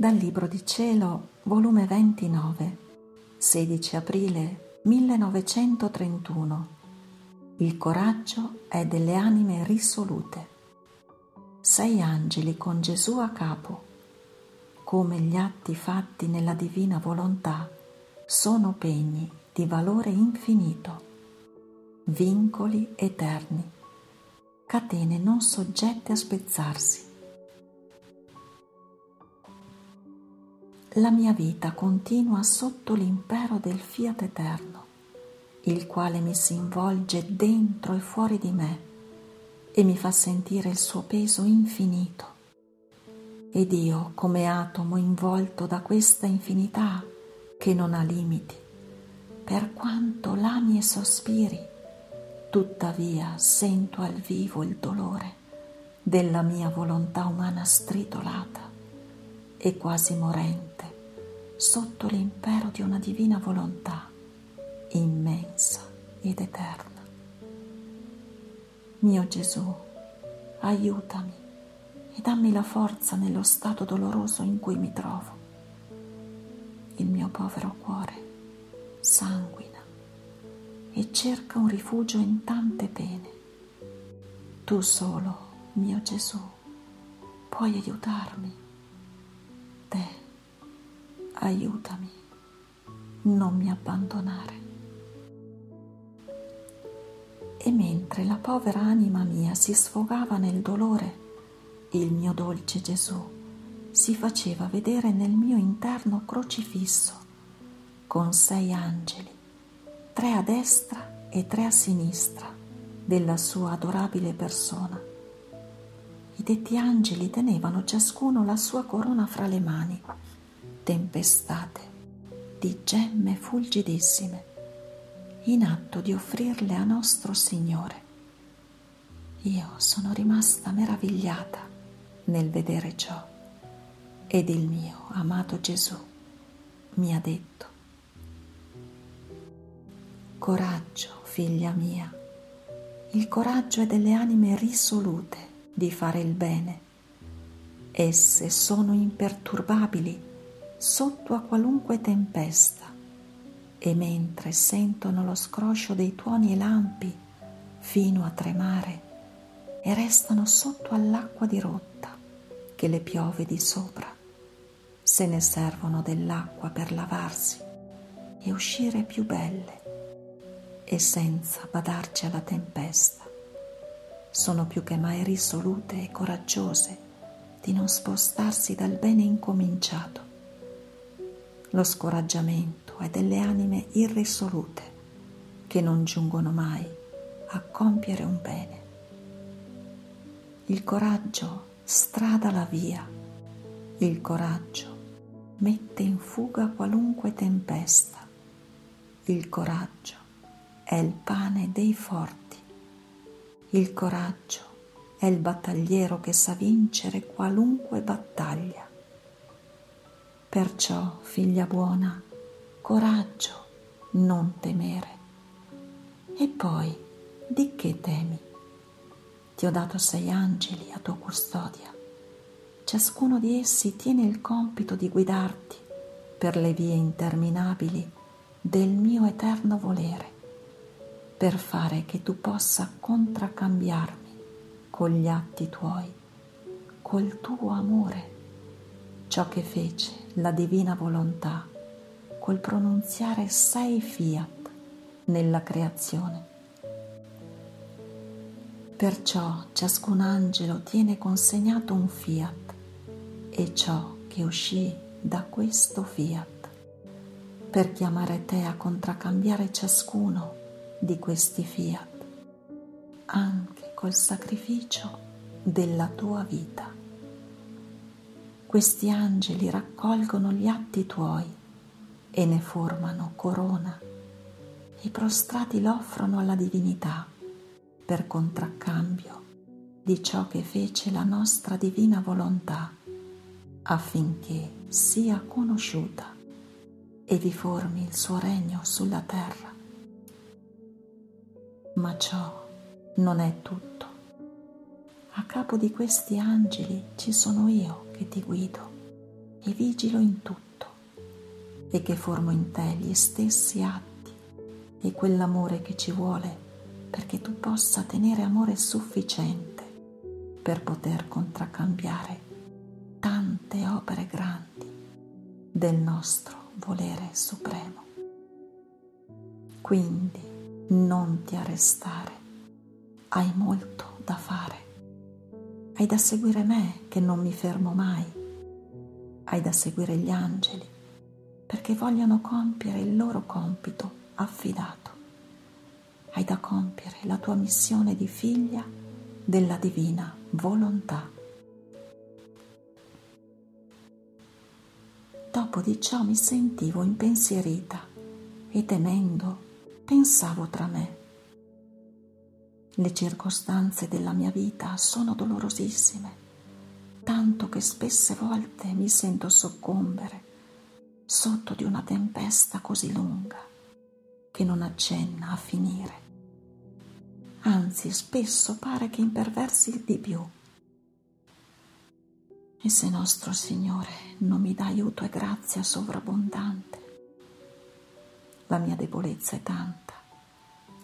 Dal Libro di Cielo, volume 29, 16 aprile 1931. Il coraggio è delle anime risolute. Sei angeli con Gesù a capo. Come gli atti fatti nella divina volontà sono pegni di valore infinito, vincoli eterni, catene non soggette a spezzarsi la mia vita continua sotto l'impero del fiat eterno, il quale mi si involge dentro e fuori di me e mi fa sentire il suo peso infinito. Ed io, come atomo involto da questa infinità che non ha limiti, per quanto l'ami e sospiri, tuttavia sento al vivo il dolore della mia volontà umana stritolata e quasi morente sotto l'impero di una divina volontà immensa ed eterna. Mio Gesù, aiutami e dammi la forza nello stato doloroso in cui mi trovo. Il mio povero cuore sanguina e cerca un rifugio in tante pene. Tu solo, mio Gesù, puoi aiutarmi aiutami, non mi abbandonare. E mentre la povera anima mia si sfogava nel dolore, il mio dolce Gesù si faceva vedere nel mio interno crocifisso con sei angeli, tre a destra e tre a sinistra della sua adorabile persona. I detti angeli tenevano ciascuno la sua corona fra le mani tempestate di gemme fulgidissime in atto di offrirle a nostro Signore. Io sono rimasta meravigliata nel vedere ciò ed il mio amato Gesù mi ha detto, coraggio, figlia mia, il coraggio è delle anime risolute di fare il bene. Esse sono imperturbabili sotto a qualunque tempesta e mentre sentono lo scroscio dei tuoni e lampi fino a tremare e restano sotto all'acqua dirotta che le piove di sopra, se ne servono dell'acqua per lavarsi e uscire più belle e senza badarci alla tempesta. Sono più che mai risolute e coraggiose di non spostarsi dal bene incominciato lo scoraggiamento è delle anime irrisolute che non giungono mai a compiere un bene. Il coraggio strada la via, il coraggio mette in fuga qualunque tempesta, il coraggio è il pane dei forti, il coraggio è il battagliero che sa vincere qualunque battaglia. Perciò, figlia buona, coraggio, non temere. E poi, di che temi? Ti ho dato sei angeli a tua custodia. Ciascuno di essi tiene il compito di guidarti per le vie interminabili del mio eterno volere, per fare che tu possa contraccambiarmi con gli atti tuoi, col tuo amore ciò che fece la divina volontà col pronunziare sei fiat nella creazione. Perciò ciascun angelo tiene consegnato un fiat e ciò che uscì da questo fiat per chiamare te a contraccambiare ciascuno di questi fiat anche col sacrificio della tua vita. Questi angeli raccolgono gli atti tuoi e ne formano corona. I prostrati l'offrono alla divinità per contraccambio di ciò che fece la nostra divina volontà affinché sia conosciuta e vi formi il suo regno sulla terra. Ma ciò non è tutto. A capo di questi angeli ci sono io che ti guido e vigilo in tutto e che formo in te gli stessi atti e quell'amore che ci vuole perché tu possa tenere amore sufficiente per poter contraccambiare tante opere grandi del nostro volere supremo. Quindi non ti arrestare, hai molto da fare, hai da seguire me che non mi fermo mai, hai da seguire gli angeli perché vogliono compiere il loro compito affidato. Hai da compiere la tua missione di figlia della divina volontà. Dopo di ciò mi sentivo impensierita e temendo pensavo tra me. Le circostanze della mia vita sono dolorosissime, tanto che spesse volte mi sento soccombere sotto di una tempesta così lunga che non accenna a finire. Anzi, spesso pare che imperversi di più. E se nostro Signore non mi dà aiuto e grazia sovrabbondante, la mia debolezza è tanta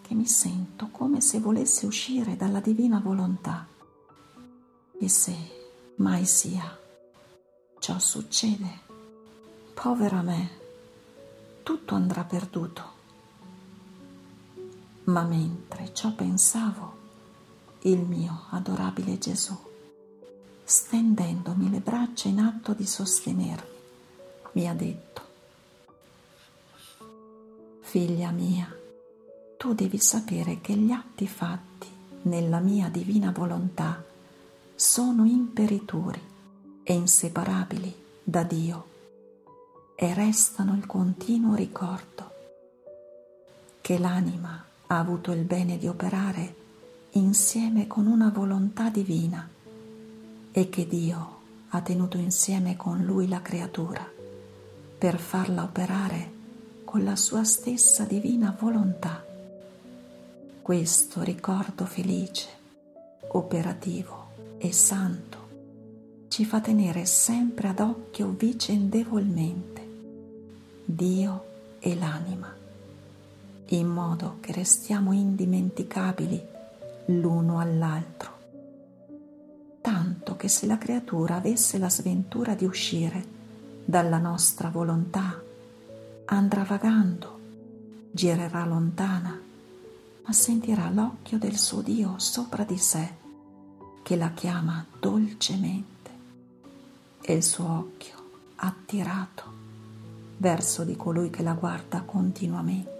che mi sento come se volessi uscire dalla divina volontà. E se mai sia, ciò succede Povera me, tutto andrà perduto. Ma mentre ciò pensavo, il mio adorabile Gesù, stendendomi le braccia in atto di sostenermi, mi ha detto, Figlia mia, tu devi sapere che gli atti fatti nella mia divina volontà sono imperituri e inseparabili da Dio e restano il continuo ricordo che l'anima ha avuto il bene di operare insieme con una volontà divina e che Dio ha tenuto insieme con lui la creatura per farla operare con la sua stessa divina volontà. Questo ricordo felice, operativo e santo ci fa tenere sempre ad occhio vicendevolmente Dio e l'anima, in modo che restiamo indimenticabili l'uno all'altro. Tanto che se la creatura avesse la sventura di uscire dalla nostra volontà, andrà vagando, girerà lontana, ma sentirà l'occhio del suo Dio sopra di sé, che la chiama dolcemente, e il suo occhio attirato verso di colui che la guarda continuamente.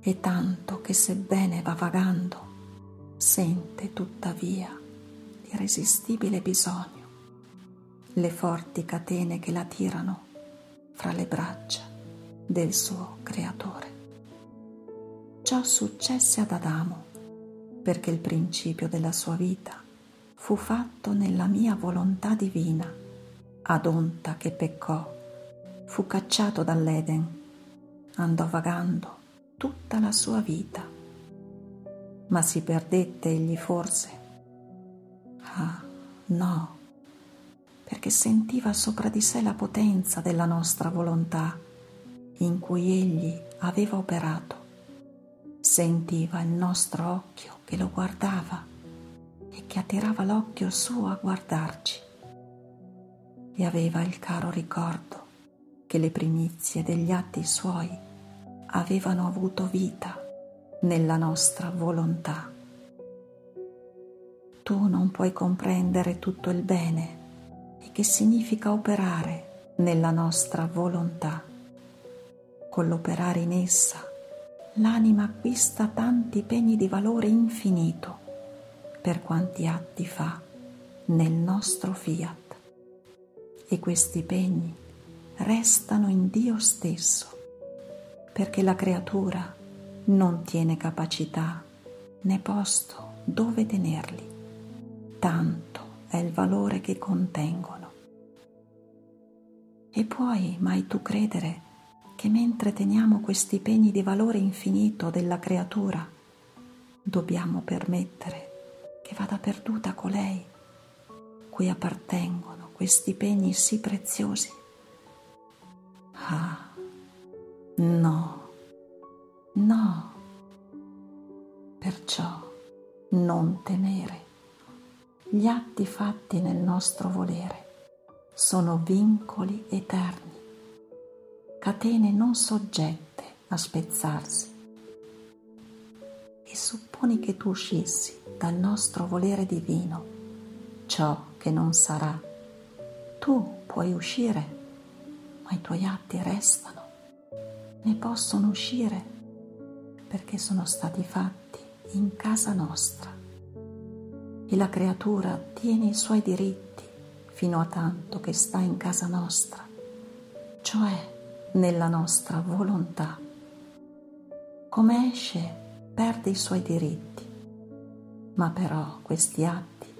E tanto che sebbene va vagando, sente tuttavia l'irresistibile bisogno, le forti catene che la tirano fra le braccia del suo creatore. Ciò successe ad Adamo perché il principio della sua vita fu fatto nella mia volontà divina Adonta che peccò, fu cacciato dall'Eden, andò vagando tutta la sua vita, ma si perdette egli forse? Ah, no, perché sentiva sopra di sé la potenza della nostra volontà in cui egli aveva operato. Sentiva il nostro occhio che lo guardava e che attirava l'occhio suo a guardarci e aveva il caro ricordo che le primizie degli atti suoi avevano avuto vita nella nostra volontà. Tu non puoi comprendere tutto il bene e che significa operare nella nostra volontà. Con l'operare in essa, l'anima acquista tanti pegni di valore infinito per quanti atti fa nel nostro fiat e questi pegni restano in Dio stesso, perché la creatura non tiene capacità né posto dove tenerli, tanto è il valore che contengono. E puoi mai tu credere che mentre teniamo questi pegni di valore infinito della creatura, dobbiamo permettere che vada perduta colei cui appartengono questi pegni sì preziosi. Ah, no, no. Perciò non temere. Gli atti fatti nel nostro volere sono vincoli eterni, catene non soggette a spezzarsi. E supponi che tu uscissi dal nostro volere divino ciò che non sarà. Tu puoi uscire, ma i tuoi atti restano, ne possono uscire perché sono stati fatti in casa nostra e la creatura tiene i suoi diritti fino a tanto che sta in casa nostra, cioè nella nostra volontà. Come esce perde i suoi diritti, ma però questi atti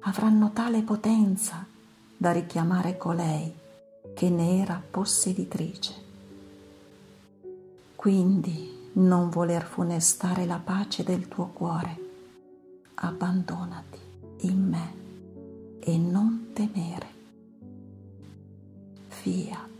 avranno tale potenza da richiamare colei che ne era posseditrice. Quindi non voler funestare la pace del tuo cuore, abbandonati in me e non temere. Fiat.